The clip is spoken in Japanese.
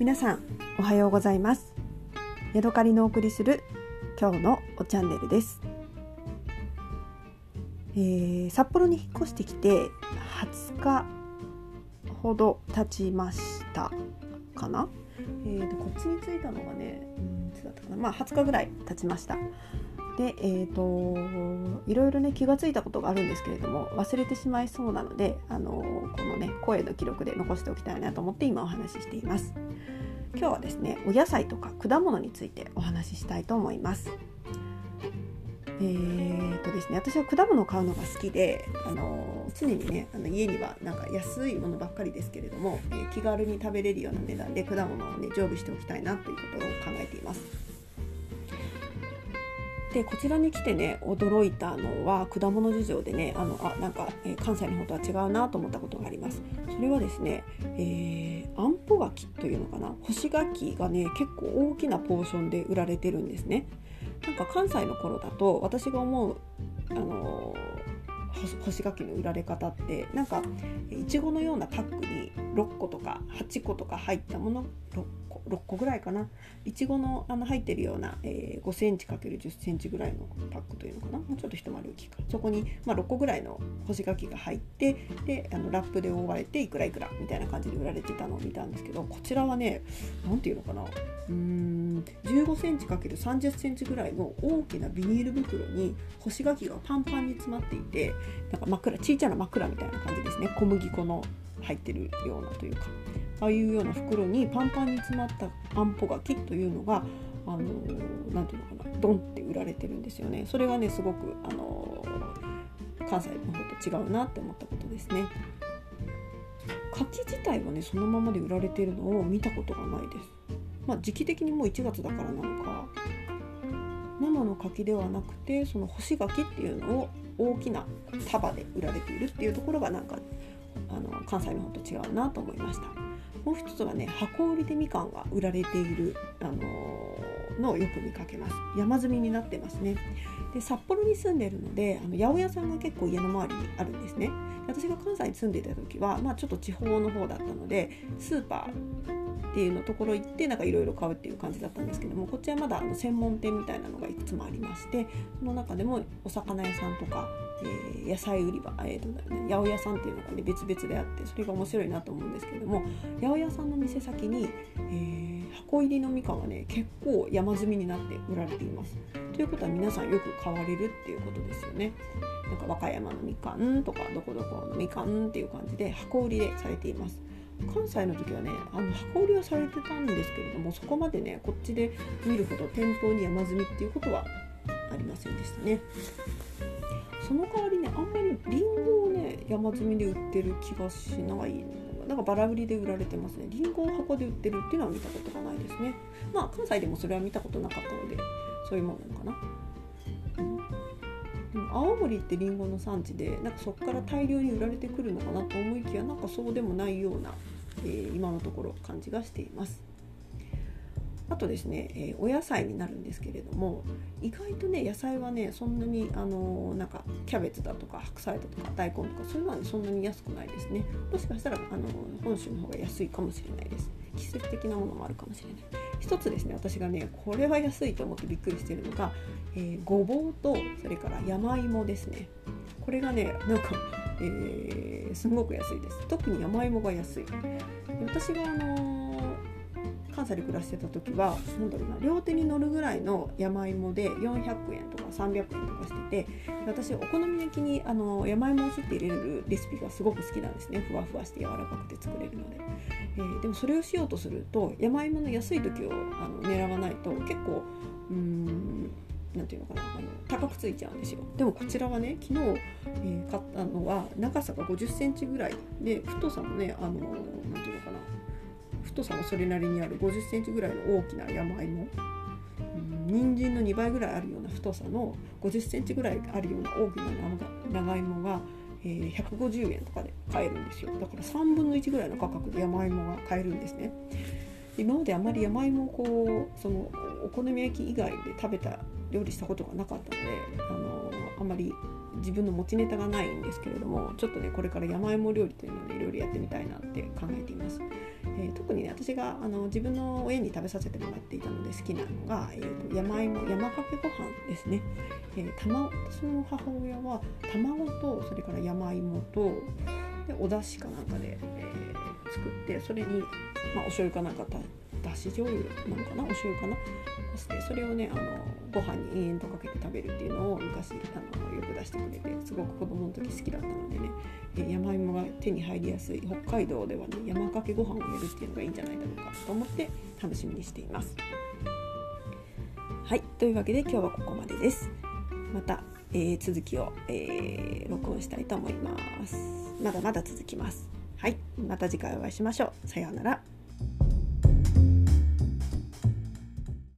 皆さんおはようございます。ヤドカリのお送りする今日のおチャンネルです、えー札幌に引っ越してきて20日ほど経ちましたかな？えーとこっちに着いたのがねうんいつだったかな？まあ20日ぐらい経ちました。でえー、といろいろね気がついたことがあるんですけれども忘れてしまいそうなのであのこのね声の記録で残しておきたいなと思って今お話ししています今日はですねお野菜とか果物についてお話ししたいと思いますえーとですね、私は果物を買うのが好きで、あの常にねあの家にはなんか安いものばっかりですけれども、えー気軽に食べれるような値段で果物をね常備しておきたいなということを考えています。でこちらに来てね驚いたのは果物事情でねあのあなんか、えー関西の方とは違うなと思ったことがあります。それはですね、えー、あんぽ柿というのかな？干し柿がね結構大きなポーションで売られてるんですね。なんか関西の頃だと私が思うあの干干し柿の売られ方ってなんかいちごのようなパックに6個とか8個とか入ったもの6個 ,6 個ぐらいかな。いちごのあの入ってるような、えー、5センチ ×10 センチぐらいのパックというのかな。もうちょっと一回り大きいか。そこに、まあ、6個ぐらいの干し柿が入ってであのラップで覆われていくらいくらみたいな感じで売られてたのを見たんですけどこちらはね何ていうのかな。うーん15センチ ×30 センチぐらいの大きなビニール袋に干し柿がパンパンに詰まっていてなんか枕小さな枕みたいな感じですね。小麦粉の入ってるようなというか。ああいうような袋にパンパンに詰まったあんぽ柿というのがあのなていうのかなドンって売られてるんですよね。それがねすごくあの関西の方と違うなって思ったことですね。柿自体はねそのままで売られてるのを見たことがないです。まあ時期的にもう1月だからなのか生の柿ではなくてその干し柿っていうのを大きな束で売られているっていうところがなんかあの関西の方と違うなと思いました。もう一つはね箱売りでみかんが売られている、あののをよく見かけます。山積みになってますね。で札幌に住んでるのであの八百屋さんが結構家の周りにあるんですね。私が関西に住んでいた時は、まあ、ちょっと地方の方だったのでスーパーっていうのところ行ってなんかいろいろ買うっていう感じだったんですけどもこっちはまだあの専門店みたいなのがいくつもありましてその中でもお魚屋さんとか、えー野菜売り場、えーとね、八百屋さんっていうのがね別々であってそれが面白いなと思うんですけども八百屋さんの店先に、えー箱入りのみかんはね結構山積みになって売られています。ということは皆さんよく買われるっていうことですよね。なんか和歌山のみかんとかどこどこのみかんっていう感じで箱売りでされています。関西の時はねあの箱売りはされてたんですけれどもそこまでねこっちで見るほど店頭に山積みっていうことはありませんでしたね。その代わりねあんまりりんごをね山積みで売ってる気がしない。なんかバラ売りで売られてますね。りんごを箱で売ってるっていうのは見たことがないですね。まあ関西でもそれは見たことなかったのでそういうものなのかな、うん。でも青森ってりんごの産地でなんかそこから大量に売られてくるのかなと思いきやなんかそうでもないような、えー今のところ感じがしています。あとですね、えーお野菜になるんですけれども意外とね野菜はねそんなにあのーなんかキャベツだとか白菜だとか大根とかそういうのは、ね、そんなに安くないですね。もしかしたらあのー本州の方が安いかもしれないです。季節的なものもあるかもしれない。一つですね私がねこれは安いと思ってびっくりしてるのが、えーごぼうとそれから山芋ですね。これがねなんか、えーすごく安いです。特に山芋が安い。私があの関西で暮らしてた時はなんだろうな両手に乗るぐらいの山芋で400円とか300円とかしてて私お好み焼きにあの山芋をすって入れるレシピがすごく好きなんですね。ふわふわして柔らかくて作れるので、えーでもそれをしようとすると山芋の安い時をあの狙わないと結構うーんなんていうのかなあの高くついちゃうんですよ。でもこちらはね昨日、えー買ったのは長さが5 0センチぐらいで太さもねあのなんていうの太さもそれなりにある。5 0センチぐらいの大きな山芋うん人参の2倍ぐらいあるような太さの5 0センチぐらいあるような大きな長長芋が、えー150円とかで買えるんですよ。だから3分の1ぐらいの価格で山芋が買えるんですね。今まであまり山芋をこうそのお好み焼き以外で食べた料理したことがなかったのであのあまり自分の持ちネタがないんですけれどもちょっとねこれから山芋料理というのをねいろいろやってみたいなって考えています。えー、特にね私があの自分の親に食べさせてもらっていたので好きなのが、えーと、山芋山かけご飯ですね。えー、卵私の母親は卵とそれから山芋とでお出汁かなんかで、えー、作ってそれに、まあ、お醤油かなんかだし醤油なのかな？お醤油かな？してそれをねあのご飯に延々とかけて食べるっていうのを昔あのよく出してくれてすごく子供の時好きだったのでね山芋が手に入りやすい北海道ではね山かけご飯をやるっていうのがいいんじゃないだろうかと思って楽しみにしています。はいというわけで今日はここまでです。また、えー、続きを、えー、録音したいと思います。まだまだ続きます。はい、また次回お会いしましょう。さようなら。